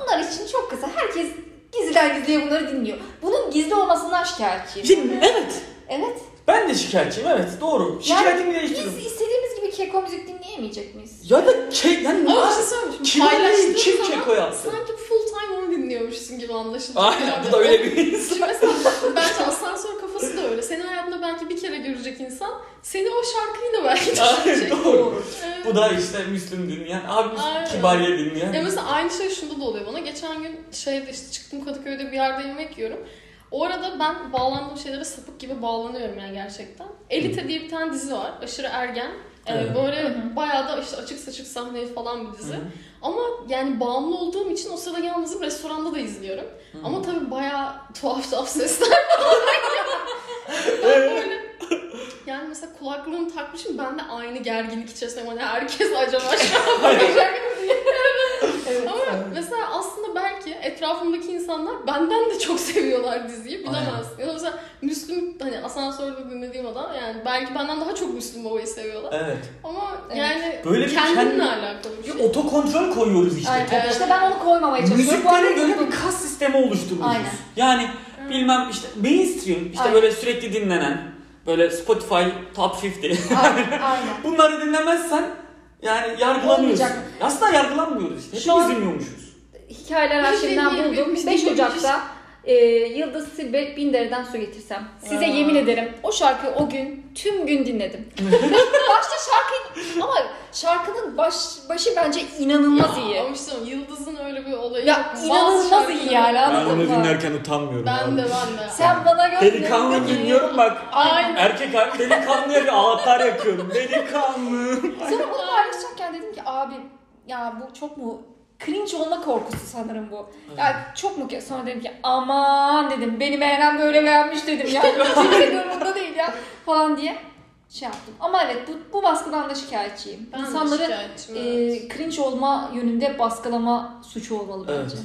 Bunlar için çok kısa. Herkes gizliden gizliye bunları dinliyor. Bunun gizli olmasından şikayetçiyim. Şimdi, evet. Evet. Ben de şikayetçiyim evet doğru. Şikayetimi değiştiriyorum. Biz istediğimiz gibi keko müzik dinleyemeyecek miyiz? Ya da ke yani ne Ama bir şey söyleyeyim. Kim paylaştığın kim zaman keko yaptı? sanki full time onu dinliyormuşsun gibi anlaşılacak. Aynen bu da öyle bir insan. Şimdi mesela bence asansör kafası da öyle. Senin hayatında belki bir kere görecek insan seni o şarkıyla belki Aynen düşünecek. doğru. Evet. Bu da işte Müslüm dinleyen, abi Aynen. Kibariye dinleyen. Ya mesela aynı şey şunda da oluyor bana. Geçen gün şeyde işte çıktım Kadıköy'de bir yerde yemek yiyorum. O arada ben bağlandığım şeylere sapık gibi bağlanıyorum yani gerçekten. Elite diye bir tane dizi var. Aşırı ergen. Ee, Evet. böyle Hı hı. bayağı da işte açık saçık sahneli falan bir dizi. Hı. Ama yani bağımlı olduğum için o sırada yalnızım restoranda da izliyorum. Hı. Ama tabii bayağı tuhaf tuhaf sesler falan böyle yani mesela kulaklığımı takmışım ben de aynı gerginlik içerisindeyim. Hani herkes acaba [laughs] şu an. Evet. Ama mesela aslında belki etrafımdaki insanlar benden de çok seviyorlar diziyi bilemez. Ya da mesela Müslüm hani asansörde dinlediğim adam yani belki benden daha çok Müslüm Baba'yı seviyorlar. Evet. Ama Evet. yani Böyle bir kendimle kendi- alakalı bir şey. otokontrol koyuyoruz işte. Aynen. Evet. İşte ben onu koymamaya çalışıyorum. Bu Müziklere göre bir kas sistemi oluşturmuşuz. Aynen. Yani bilmem işte mainstream işte Aynen. böyle sürekli dinlenen böyle Spotify Top 50 Aynen. [laughs] Aynen. bunları dinlemezsen yani yargılanıyorsun. Olmayacak. Aslında yargılanmıyoruz işte. Şu Hepimiz an- dinliyormuşuz. Hikayeler Bir arşivinden şey buldum. diyebiliriz, 5 diyebiliriz. Ocak'ta e, Yıldız Silbe Bindere'den su getirsem. Size Aa. yemin ederim o şarkıyı o gün tüm gün dinledim. [laughs] Başta şarkı ama şarkının baş, başı bence inanılmaz iyi. Ama işte Yıldız'ın öyle bir olayı Ya yok. İnanılmaz iyi yani Ben anladın onu mı? dinlerken utanmıyorum. Ben abi. de ben de. Sen bana gönder. Delikanlı dinliyorum bak. Aynen. Erkek delikanlıya bir ağıtlar yakıyorum. Delikanlı. Sonra bunu paylaşırken dedim ki abi ya bu çok mu cringe olma korkusu sanırım bu. Ya çok mu sonra dedim ki aman dedim beni beğenen böyle beğenmiş dedim ya. [laughs] Kimse umurumda değil ya falan diye şey yaptım. Ama evet bu, bu baskıdan da şikayetçiyim. Ben İnsanları şikayetçiyim, e, evet. cringe olma yönünde baskalama suçu olmalı Evet. bence.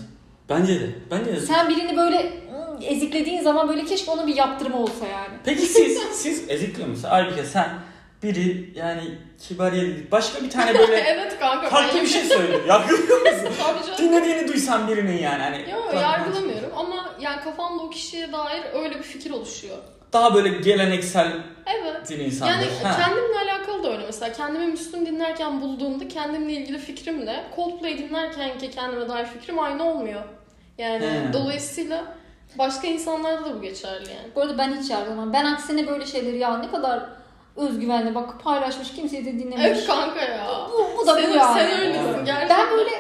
Bence de. Bence de. Sen birini böyle ıı, eziklediğin zaman böyle keşke onun bir yaptırımı olsa yani. Peki siz, siz ezikliyor musun? Aybike sen biri yani kibariye değil, başka bir tane böyle [laughs] evet kanka. farklı bir şey söyle. Yargılıyor [laughs] musun? Tabii canım. Dinlediğini duysan birinin yani. Hani, Yok yargılamıyorum ama yani kafamda o kişiye dair öyle bir fikir oluşuyor. Daha böyle geleneksel Evet. din insandır. Yani Ha. kendimle alakalı da öyle mesela. Kendimi Müslüm dinlerken bulduğumda kendimle ilgili fikrimle Coldplay dinlerken ki kendime dair fikrim aynı olmuyor. Yani He. dolayısıyla başka insanlarda da bu geçerli yani. Bu arada ben hiç yargılamam. Ben aksine böyle şeyleri ya ne kadar özgüvenli bak paylaşmış kimseyi de dinlememiş. Evet kanka ya. Bu, bu da sen, bu yani. Sen öylesin gerçekten. Ben böyle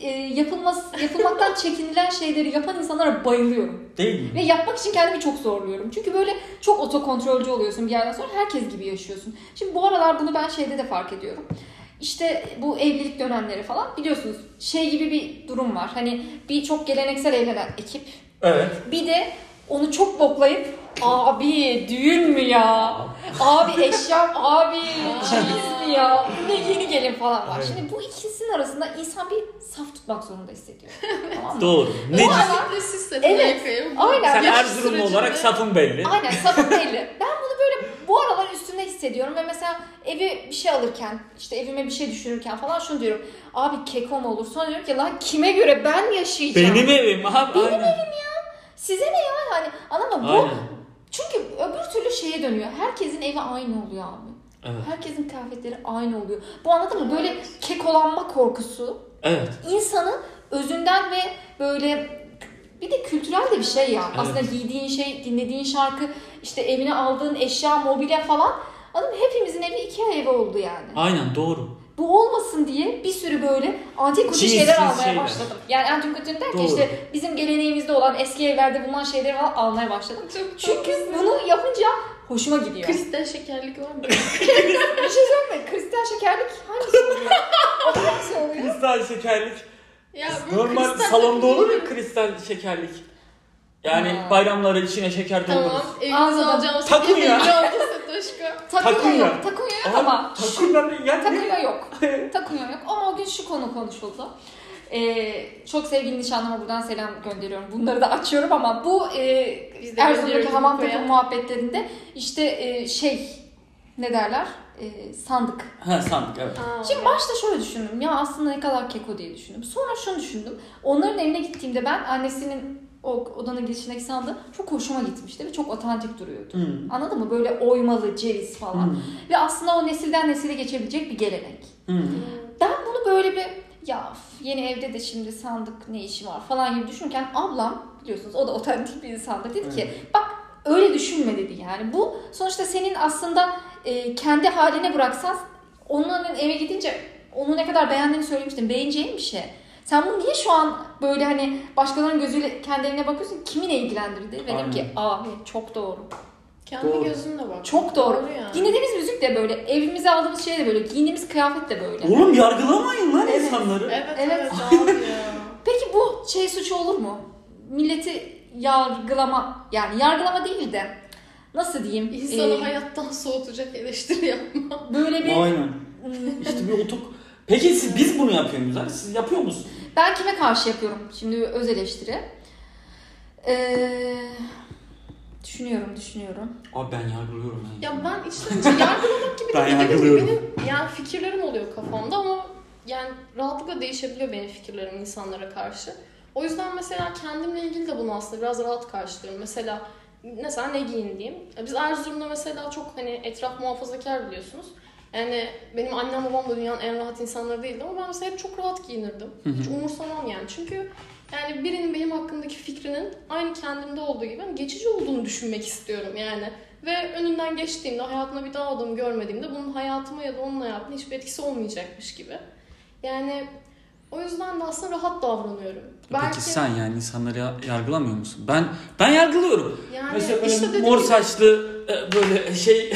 e, yapılması, yapılmaktan [laughs] çekinilen şeyleri yapan insanlara bayılıyorum. Değil mi? Ve yapmak için kendimi çok zorluyorum. Çünkü böyle çok otokontrolcü oluyorsun bir yerden sonra herkes gibi yaşıyorsun. Şimdi bu aralar bunu ben şeyde de fark ediyorum. İşte bu evlilik dönemleri falan biliyorsunuz şey gibi bir durum var. Hani bir çok geleneksel evlenen ekip Evet. bir de onu çok boklayıp abi düğün mü ya? Abi eşya, abi çeyiz mi ya? Ne yeni gelin falan var. Evet. Şimdi bu ikisinin arasında insan bir saf tutmak zorunda hissediyor. [laughs] Tamam mı? Doğru. Ne O ara- Özellikle siz Evet, Setenayaka'yı bu aynen. Sen yaş Erzurumlu sürecinde- olarak safın belli. Aynen safım belli. Ben bunu böyle bu aralar üstünde hissediyorum ve mesela evi bir şey alırken işte evime bir şey düşünürken falan şunu diyorum. Abi keko mu olur? Sonra diyorum ki lan kime göre ben yaşayacağım? Benim evim abi. Benim aynen. Size ne ya? Hani anladın mı? Bu Aynen. Çünkü öbür türlü şeye dönüyor. Herkesin evi aynı oluyor abi. Evet. Herkesin kıyafetleri aynı oluyor. Bu anladın mı? Böyle kekolanma korkusu Evet. insanın özünden ve böyle bir de kültürel de bir şey ya. Evet. Aslında giydiğin şey, dinlediğin şarkı, işte evine aldığın eşya, mobilya falan. Anladın mı? Hepimizin evi iki evi oldu yani. Aynen doğru. Bu olmasın diye bir sürü böyle antik Cins, şeyler almaya şeyler. başladım. Yani antik derken Doğru. işte bizim geleneğimizde olan eski evlerde bulunan şeyleri falan almaya başladım. Çok Çünkü tatlısın. bunu yapınca hoşuma gidiyor. Kristal şekerlik var mı? [laughs] bir şey söyleyeyim mi? Kristal şekerlik hangisi oluyor? o hangisi oluyor? Kristal şekerlik. ya Normal kristal salonda olur ya kristal şekerlik. Yani Ha. bayramları içine şeker doldururuz. Tamam. Evimize alacağımız hediye ya. belli oldu Satoşka. Yok. [laughs] Aha, ama. Takımlar yani Takunya yok. Takunya yok ama o gün şu konu konuşuldu. Ee, çok sevgili nişanlıma buradan selam gönderiyorum. Bunları da açıyorum ama bu e, Biz de Erzurum'daki hamam takım muhabbetlerinde işte e, şey ne derler? E, sandık. Ha sandık evet. Ha, Şimdi başta şöyle düşündüm. Ya aslında ne kadar keko diye düşündüm. Sonra şunu düşündüm. Onların evine gittiğimde ben annesinin o odanın girişindeki sandığı çok hoşuma gitmişti ve çok otantik duruyordu. Hmm. Anladın mı? Böyle oymalı, ceviz falan. Hmm. Ve aslında o nesilden nesile geçebilecek bir gelenek. Hmm. Ben bunu böyle bir ya yeni evde de şimdi sandık ne işi var falan gibi düşünürken ablam biliyorsunuz o da otantik bir insandır. Dedi ki bak öyle düşünme dedi yani. Bu sonuçta senin aslında e, kendi haline bıraksan onların eve gidince onu ne kadar beğendiğini söylemiştin. Beğeneceğin bir şey. Sen bunu niye şu an böyle hani başkalarının gözüyle kendi evine bakıyorsun? Kimi ne ilgilendirdi? Ve dedim ki abi çok doğru. Kendi Doğru. gözünle bak. Çok doğru. yani. Dinlediğimiz müzik de böyle, evimize aldığımız şey de böyle, giyindiğimiz kıyafet de böyle. Oğlum yargılamayın lan Evet. insanları. Evet Evet. evet, [laughs] abi ya. Peki bu şey suçu olur mu? Milleti yargılama, yani yargılama değil de nasıl diyeyim? İnsanı Ee, hayattan soğutacak eleştiri yapma. böyle bir Aynen. Hmm, İşte bir otuk. Peki siz, biz bunu yapıyor muyuz? Siz yapıyor musunuz? Ben kime karşı yapıyorum? Şimdi öz eleştiri. Ee, düşünüyorum, düşünüyorum. Abi ben yargılıyorum. yani. Ya ben içten içe yargılamak gibi [laughs] Ben yargılıyorum. Benim yani fikirlerim oluyor kafamda ama yani rahatlıkla değişebiliyor benim fikirlerim insanlara karşı. O yüzden mesela kendimle ilgili de bunu aslında biraz rahat karşılıyorum. Mesela mesela ne giyin diyeyim. Biz Erzurum'da mesela çok hani etraf muhafazakar biliyorsunuz. Yani benim annem babam da dünyanın en rahat insanları değildi ama ben mesela hep çok rahat giyinirdim. Hiç umursamam yani. Çünkü yani birinin benim hakkındaki fikrinin aynı kendimde olduğu gibi geçici olduğunu düşünmek istiyorum yani. Ve önünden geçtiğimde, hayatımda bir daha adamı görmediğimde bunun hayatıma ya da onun hayatına hiçbir etkisi olmayacakmış gibi. Yani O yüzden de aslında rahat davranıyorum. Peki sen yani insanları ya- yargılamıyor musun? Ben ben yargılıyorum. yani Mesela işte mor saçlı [laughs] böyle şey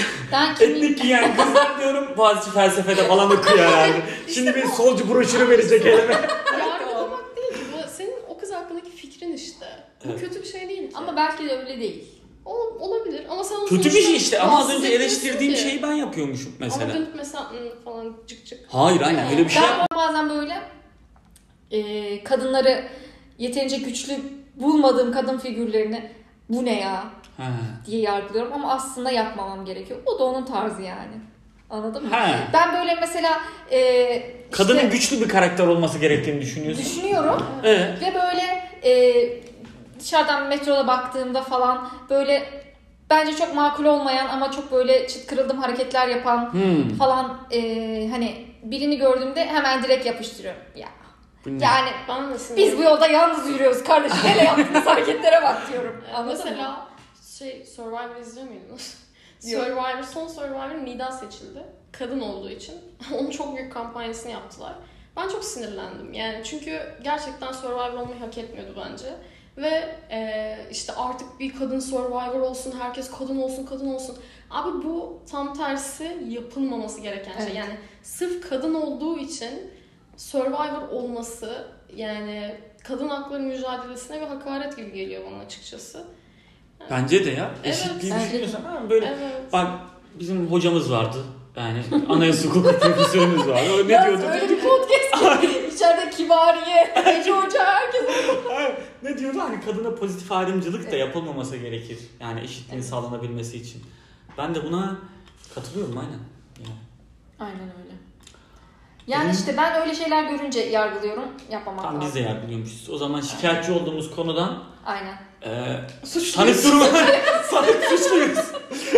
etnik giyen kızlar diyorum Boğaziçi felsefede falan okuyor [laughs] herhalde. Şimdi bir solcu broşürü verecek elime. Yargılamak [laughs] değil ki. Bu senin o kız hakkındaki fikrin işte. Bu Evet. kötü bir şey değil ki. Ama belki de öyle değil. O, olabilir ama sen Kötü bir şey işte ama az önce eleştirdiğim ki. şeyi ben yapıyormuşum mesela. Ama dönüp mesela falan cık cık. Hayır aynen öyle bir şey. Ben bazen böyle e, kadınları yeterince güçlü bulmadığım kadın figürlerini bu ne ya Ha. diye yargılıyorum ama aslında yapmamam gerekiyor. O da onun tarzı yani. Anladın mı? Ha. Ben böyle mesela e, Kadının işte güçlü bir karakter olması gerektiğini düşünüyorsun. düşünüyorum Evet. ve böyle e, dışarıdan metroda baktığımda falan böyle bence çok makul olmayan ama çok böyle çıt kırıldım hareketler yapan Hmm. falan e, hani birini gördüğümde hemen direkt yapıştırıyorum. Ya Ne? yani Ben de biz bu yolda yalnız yürüyoruz kardeşim. Hele [laughs] yaptığınız hareketlere bak diyorum. Anladın mı? Mesela şey Survivor izliyor muydunuz? [laughs] Survivor, son Survivor Nida seçildi. Kadın olduğu için. [laughs] Onun çok büyük kampanyasını yaptılar. Ben çok sinirlendim. Yani çünkü gerçekten Survivor olmayı hak etmiyordu bence. Ve e, işte artık bir kadın Survivor olsun, herkes kadın olsun, kadın olsun. Abi bu tam tersi yapılmaması gereken şey. Evet. Yani sırf kadın olduğu için Survivor olması yani kadın hakları mücadelesine bir hakaret gibi geliyor bana açıkçası. Bence de ya. Evet. Eşitliği de. düşünüyorsan ha, böyle Evet. bak bizim hocamız vardı. Yani anayasa hukuku [laughs] profesörümüz vardı. O ne diyordu? Öyle bir podcast ki içeride Kibariye, Ece Hoca herkes. Hayır, ne diyordu? Hani kadına pozitif ayrımcılık da yapılmaması gerekir. Yani eşitliğin sağlanabilmesi için. Ben de buna katılıyorum aynen. Yani. Aynen öyle. Yani Benim- işte ben öyle şeyler görünce yargılıyorum. Yapmamak Tam lazım. biz de yargılıyormuşuz. O zaman şikayetçi olduğumuz konudan Aynen. eee Suçluyuz. sanık durma. [laughs] sanık suçluyuz.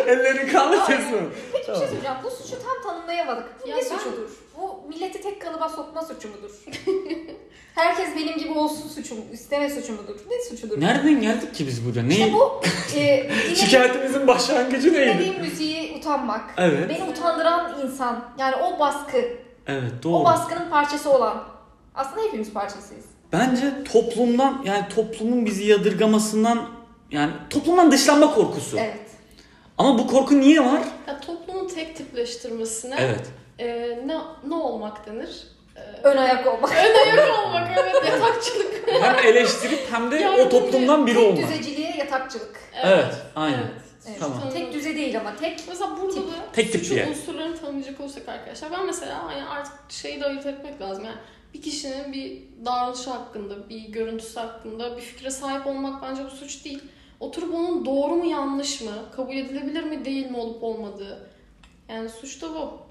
Ellerin kanlı teslim. Peki bir şey söyleyeceğim. Bu suçu tam tanımlayamadık. Bu Ya ne ben- suçudur? Bu milleti tek kalıba sokma suçu mudur? [laughs] Herkes benim gibi olsun suçu mu? İsteme suçu mudur? Ne suçudur? Nereden geldik ki biz buraya? İşte Ne? bu e, [laughs] Şikayetimizin başlangıcı neydi? dinlediğim müziği utanmak. Evet. Beni utandıran insan. Yani o baskı. Evet O doğru. baskının parçası olan. Aslında hepimiz parçasıyız. Bence toplumdan yani toplumun bizi yadırgamasından yani toplumdan dışlanma korkusu. Evet. Ama bu korku niye var? Ya toplumun tek tipleştirmesine Evet. e, ne, ne olmak denir? E, Ön ayak olmak. ön ayak olmak evet yatakçılık. Hem eleştirip hem de [laughs] Yani o toplumdan biri Tek olmak. düzeciliğe yatakçılık. Evet, aynen. Evet. Tamam. Tek düze değil ama tek. Mesela burada Tip. da Tek tip suçun diye. unsurlarını tanımlayacak olursak arkadaşlar ben mesela hani artık şeyi de ayırt etmek lazım yani bir kişinin bir davranışı hakkında, bir görüntüsü hakkında bir fikre sahip olmak bence bu suç değil. Oturup onun doğru mu yanlış mı, kabul edilebilir mi değil mi olup olmadığı. Yani suç da bu.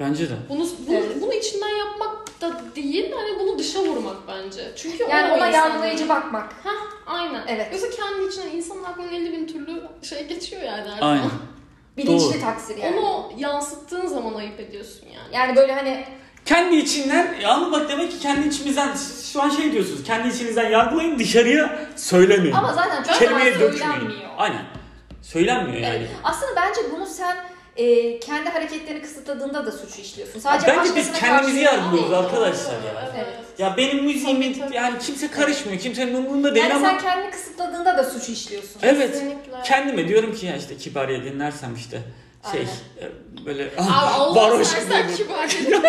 Bence de. Bunu, bunu, Evet. bunu içinden yapmak da değil, hani bunu dışa vurmak bence. Çünkü Yani o ona yargılayıcı bakmak. Aynen. Evet. Yoksa kendi içinden insanın aklından 50 bin türlü şey geçiyor yani. her Aynen. zaman. Bilinçli Doğru. taksir yani. Onu yansıttığın zaman ayıp ediyorsun yani. Yani böyle hani Kendi içinden ya ama bak demek ki kendi içimizden şu an şey diyorsunuz. Kendi içinizden yargılayın dışarıya söylemeyin. ama zaten çok Kelimeye söylenmiyor. Aynen. Söylenmiyor yani. Evet. Aslında bence bunu sen e, kendi hareketlerini kısıtladığında da suçu işliyorsun. Sadece Bence biz kendimizi yargılıyoruz arkadaşlar ya. Evet. Ya benim müziğimi Tabii, tabii. yani kimse karışmıyor. Kimsenin umurunda değil Yani ama sen kendini kısıtladığında da suçu işliyorsun. evet. Kesinlikle. Kendime diyorum ki ya işte Kibariye dinlersem işte şey e, böyle Allah [laughs] varoş gibi. kibar [laughs]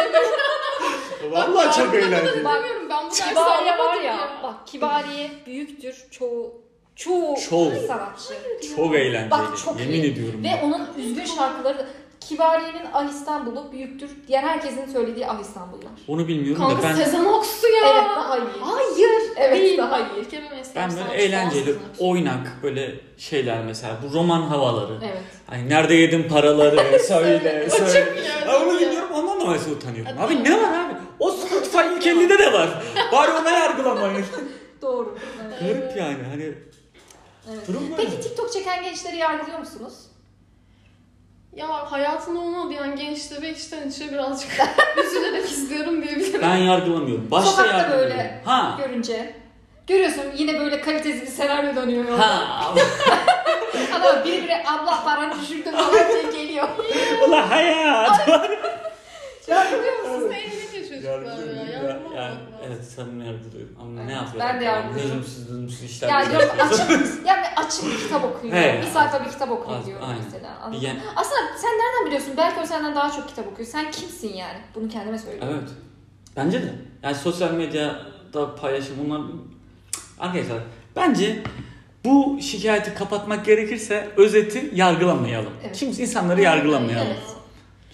Vallahi çok eğlenceli. Ben bu Kibariye var ya, ya. bak Kibariye büyüktür çoğu çoğu Çoğu. sanatçı. Çok eğlenceli. Bak çok Yemin iyi. ediyorum. Ve ya. onun üzgün şarkıları da Kibariye'nin Ah İstanbul'u büyüktür. Diğer herkesin söylediği Ah İstanbul'lar. Onu bilmiyorum da Kanka ben Sezen Aksu ya. Evet daha iyi. Hayır. Evet, değil. daha iyi. Mesleğim ben böyle eğlenceli, oynak böyle şeyler mesela bu roman havaları. Evet. Hani nerede yedin paraları [laughs] söyle söyle. Ya onu iyi. dinliyorum ondan da mesela utanıyorum. Abi ne var abi? O Spotify ilk 50'de de var. Bari ona yargılamayın. [laughs] Doğru. Evet. Garip yani hani Evet. durum böyle. Peki TikTok çeken gençleri yargılıyor musunuz? Ya hayatında olmadı yani gençleri içten içe birazcık [laughs] üzülerek izliyorum diyebilirim. Ben yargılamıyorum. Başta Sokakta yargılıyorum. böyle Ha. Görünce. Görüyorsun yine böyle kalitesiz bir senaryo dönüyor yolda. Ha. [laughs] Ama biri biri abla paranı düşürdüm falan diye geliyor. [laughs] Ulan hayat. Yargılıyor musun? Siz çocuklar ya. Ya. Yani, evet sanırım yargılıyorum. Ama Evet, ne yapıyorum? ben de yargılıyorum. Lüzumsuz lüzumsuz işler. Ya diyorum [laughs] açın, yani açın bir kitap okuyun. He. Bir sayfa bir kitap okuyun diyorum aynen. mesela. Anladın Yani-? Aslında sen nereden biliyorsun? Belki o senden daha çok kitap okuyor. Sen kimsin yani? Bunu kendime söylüyorum. Evet. Bence de. Yani sosyal medyada paylaşım bunlar... Arkadaşlar bence bu şikayeti kapatmak gerekirse özeti yargılamayalım. Evet. Kimse insanları yargılamayalım. Evet.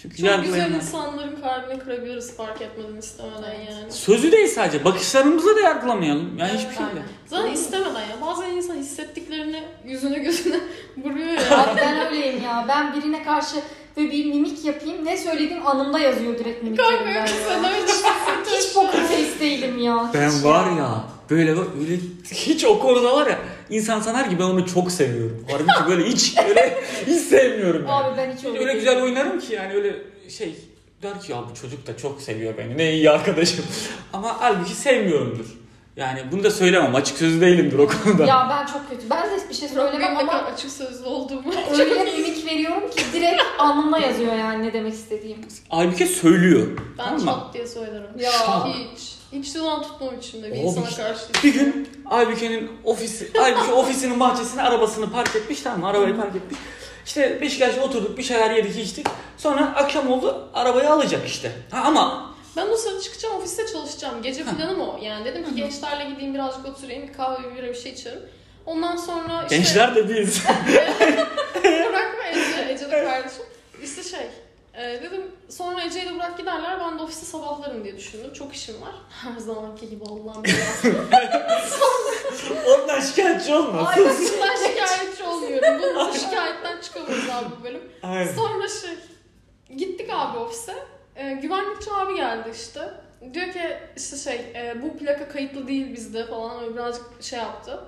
Çünkü Çok güzel yargılayan... insanların kalbini kırabiliriz fark etmeden istemeden Evet. yani. Sözü değil sadece. Bakışlarımıza da yargılamayalım. Yani Evet, hiçbir şey de. Zaten istemeden ya. Bazen insan hissettiklerini yüzüne gözüne [laughs] vuruyor ya. Abi ben öyleyim ya. Ben birine karşı böyle bir mimik yapayım. Ne söylediğim anımda yazıyor direkt Kanka mimiklerimden yok sen ya. öyle Hiç poker face değilim ya. Ben hiç var ya böyle bak öyle hiç o konuda var ya insan sanar ki ben onu çok seviyorum. Halbuki böyle hiç [laughs] öyle hiç sevmiyorum yani. Abi ben hiç Hiç öyle öyle güzel oynarım ki yani öyle şey der ki ya bu çocuk da çok seviyor beni ne iyi arkadaşım. [laughs] Ama halbuki sevmiyorumdur. Yani bunu da söylemem açık sözlü değilimdir o konuda. Ya ben çok kötü. Ben de bir şey söylemem ama açık sözlü olduğumu. [laughs] öyle mimik veriyorum ki direkt alnımda yazıyor yani ne demek istediğim. Halbuki söylüyor. Ben tamam çat diye söylerim. Ya. Hiç. Hiç zaman tutmam içimde bir Abi insana işte karşı. Bir gün Aybüke'nin ofisi, Aybüke [laughs] ofisinin bahçesine arabasını park etmiş tamam mı? Arabayı park etmiş. İşte Beşiktaş'a oturduk bir şeyler yedik içtik. Sonra akşam oldu arabayı alacak işte. Ha, ama Ben o sırada çıkacağım ofiste çalışacağım. Gece planım o. Yani dedim ki gençlerle gideyim birazcık oturayım. Bir kahve bir bira bir şey içerim. Ondan sonra işte... gençler de biz. [laughs] Bırakma Ece, Ece de kardeşim. İşte şey, e, dedim sonra Ece'yi de bırak giderler ben de ofiste sabahlarım diye düşündüm. Çok işim var. [laughs] Her zamanki gibi Allah'ım belası. [laughs] Ondan şikayetçi olma. Ay bundan şikayetçi olmuyorum. Bu, bu şikayetten çıkamayız abi bu bölüm. Aynen. Sonra şey, gittik abi ofise. E, güvenlikçi abi geldi işte. Diyor ki işte şey, e, bu plaka kayıtlı değil bizde falan öyle birazcık şey yaptı.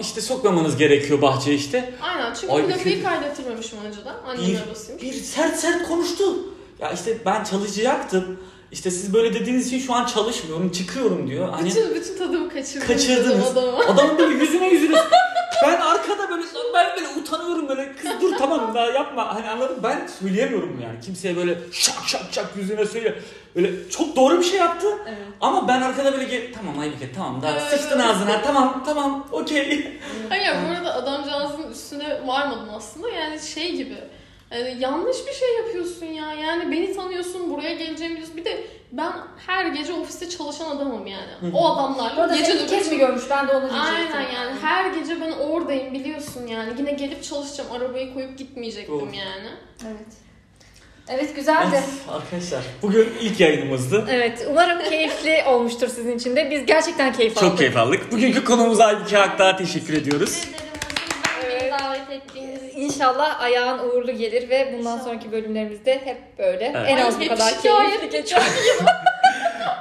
İşte sokmamanız gerekiyor bahçeye işte. Aynen çünkü Ay, plakayı bir- kaydettirmemişim önceden. Annemin Bir, arabasıymış. bir sert sert konuştu. Ya işte ben çalışacaktım. İşte siz böyle dediğiniz için şu an çalışmıyorum, çıkıyorum diyor. Hani Bütün, bütün tadımı. Kaçırdınız. Adama. Adamın böyle yüzüne yüzüne. [laughs] Ben arkada böyle ben böyle utanıyorum böyle. Kız dur tamam daha yapma. Hani anladın mı? Ben söyleyemiyorum yani. Kimseye böyle şak şak şak yüzüne söyle. Böyle çok doğru bir şey yaptı. Evet. Ama ben arkada böyle gel tamam Aybüke tamam daha Evet. sıçtın ağzına tamam tamam okey. Hayır bu arada adamcağızın üstüne varmadım aslında. Yani şey gibi. yani yanlış bir şey yapıyorsun ya. Yani beni tanıyorsun, buraya geleceğimi biliyorsun. Bir de ben her gece ofiste çalışan adamım yani. O adamlarla arada gece ilk kez mi görmüş? Ben de onu diyecektim. Aynen yani her gece ben oradayım biliyorsun yani. Yine gelip çalışacağım. Arabayı koyup gitmeyecektim Doğru. yani. Evet. Evet güzeldi. Of, arkadaşlar bugün ilk yayınımızdı. Evet umarım keyifli [laughs] olmuştur sizin için de. Biz gerçekten keyif aldık. Çok keyif aldık. Bugünkü konuğumuza Aybüke Akdağ'a teşekkür ediyoruz. Beni davet ettiğiniz için. İnşallah ayağın uğurlu gelir ve bundan İnşallah. sonraki bölümlerimizde hep böyle Evet. en az Ay, bu kadar keyifli geçer. [laughs]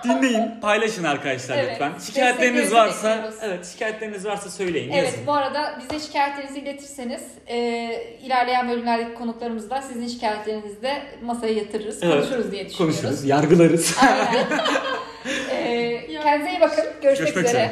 Dinleyin, paylaşın arkadaşlar Evet. lütfen. Şikayetleriniz varsa, bekliyoruz. evet şikayetleriniz varsa söyleyin, Evet yazın. bu arada bize şikayetlerinizi iletirseniz e, ilerleyen bölümlerdeki konuklarımızla sizin şikayetlerinizi de masaya yatırırız, Evet. konuşuruz diye düşünüyoruz. Konuşuruz, yargılarız. Aynen. [laughs] E, kendinize iyi bakın. Görüşmek, Görüşmek üzere. üzere.